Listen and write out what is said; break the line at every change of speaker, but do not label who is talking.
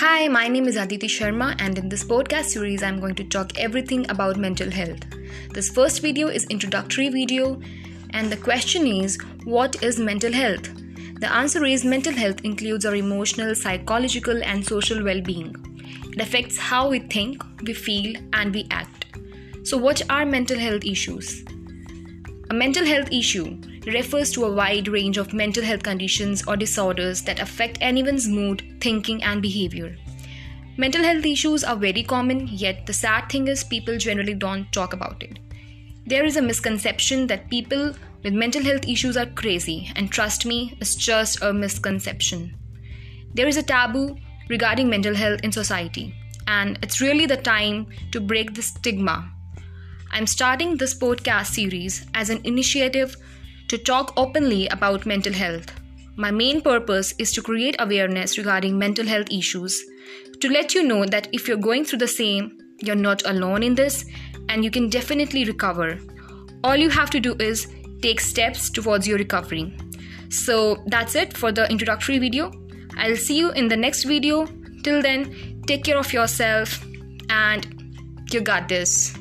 Hi, my name is Aditi Sharma, and in this podcast series, I'm going to talk everything about mental health. This first video is introductory video, and the question is, what is mental health? The answer is mental health includes our emotional, psychological, and social well-being. It affects how we think, we feel, and we act. So, what are mental health issues? A mental health issue refers to a wide range of mental health conditions or disorders that affect anyone's mood, thinking, and behavior. Mental health issues are very common, yet the sad thing is people generally don't talk about it. There is a misconception that people with mental health issues are crazy, and trust me, it's just a misconception. There is a taboo regarding mental health in society, and it's really the time to break the stigma I'm starting this podcast series as an initiative to talk openly about mental health. My main purpose is to create awareness regarding mental health issues, to let you know that if you're going through the same, you're not alone in this and you can definitely recover. All you have to do is take steps towards your recovery. So that's it for the introductory video. I'll see you in the next video. Till then, take care of yourself and you got this.